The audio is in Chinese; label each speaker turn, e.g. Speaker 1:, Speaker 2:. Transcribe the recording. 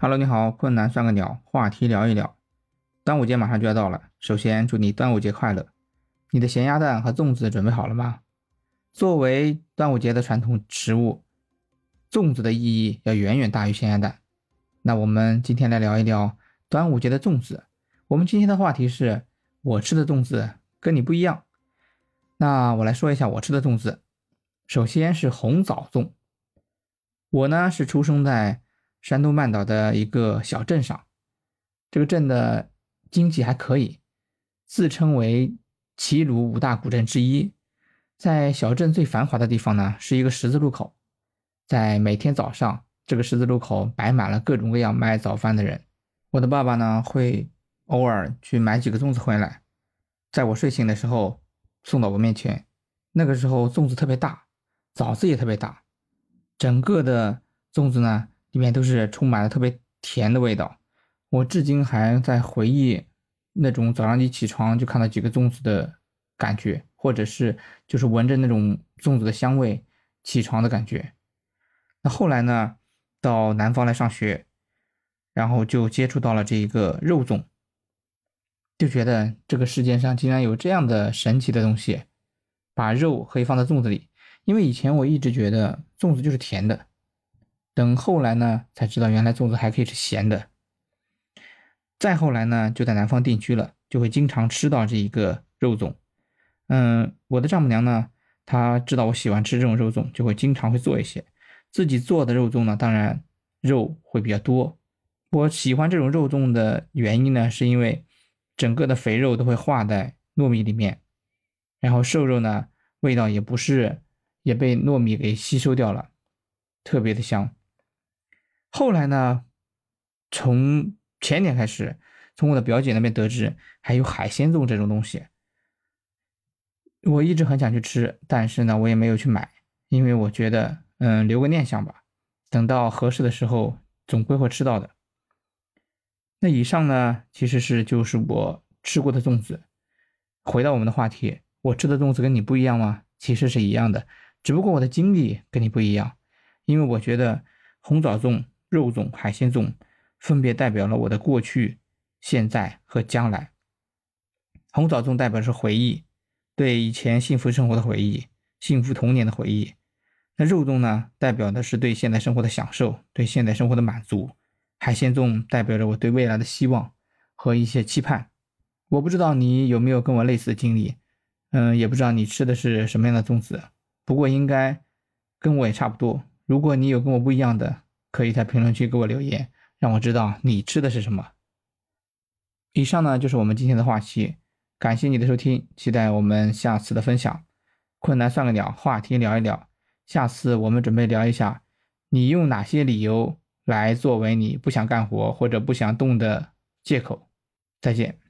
Speaker 1: Hello，你好，困难算个鸟，话题聊一聊。端午节马上就要到了，首先祝你端午节快乐。你的咸鸭蛋和粽子准备好了吗？作为端午节的传统食物，粽子的意义要远远大于咸鸭蛋。那我们今天来聊一聊端午节的粽子。我们今天的话题是我吃的粽子跟你不一样。那我来说一下我吃的粽子。首先是红枣粽。我呢是出生在山东半岛的一个小镇上，这个镇的经济还可以，自称为齐鲁五大古镇之一。在小镇最繁华的地方呢，是一个十字路口，在每天早上，这个十字路口摆满了各种各样卖早饭的人。我的爸爸呢会偶尔去买几个粽子回来，在我睡醒的时候送到我面前。那个时候粽子特别大，枣子也特别大。整个的粽子呢，里面都是充满了特别甜的味道。我至今还在回忆那种早上一起床就看到几个粽子的感觉，或者是就是闻着那种粽子的香味起床的感觉。那后来呢，到南方来上学，然后就接触到了这一个肉粽，就觉得这个世界上竟然有这样的神奇的东西，把肉可以放在粽子里。因为以前我一直觉得粽子就是甜的，等后来呢才知道原来粽子还可以是咸的。再后来呢就在南方定居了，就会经常吃到这一个肉粽。嗯，我的丈母娘呢，她知道我喜欢吃这种肉粽，就会经常会做一些。自己做的肉粽呢，当然肉会比较多。我喜欢这种肉粽的原因呢，是因为整个的肥肉都会化在糯米里面，然后瘦肉呢味道也不是。也被糯米给吸收掉了，特别的香。后来呢，从前年开始，从我的表姐那边得知还有海鲜粽这种东西，我一直很想去吃，但是呢，我也没有去买，因为我觉得，嗯，留个念想吧，等到合适的时候，总归会吃到的。那以上呢，其实是就是我吃过的粽子。回到我们的话题，我吃的粽子跟你不一样吗？其实是一样的。只不过我的经历跟你不一样，因为我觉得红枣粽、肉粽、海鲜粽分别代表了我的过去、现在和将来。红枣粽代表是回忆，对以前幸福生活的回忆、幸福童年的回忆。那肉粽呢，代表的是对现在生活的享受、对现在生活的满足。海鲜粽代表着我对未来的希望和一些期盼。我不知道你有没有跟我类似的经历，嗯，也不知道你吃的是什么样的粽子。不过应该跟我也差不多。如果你有跟我不一样的，可以在评论区给我留言，让我知道你吃的是什么。以上呢就是我们今天的话题，感谢你的收听，期待我们下次的分享。困难算个鸟，话题聊一聊。下次我们准备聊一下，你用哪些理由来作为你不想干活或者不想动的借口。再见。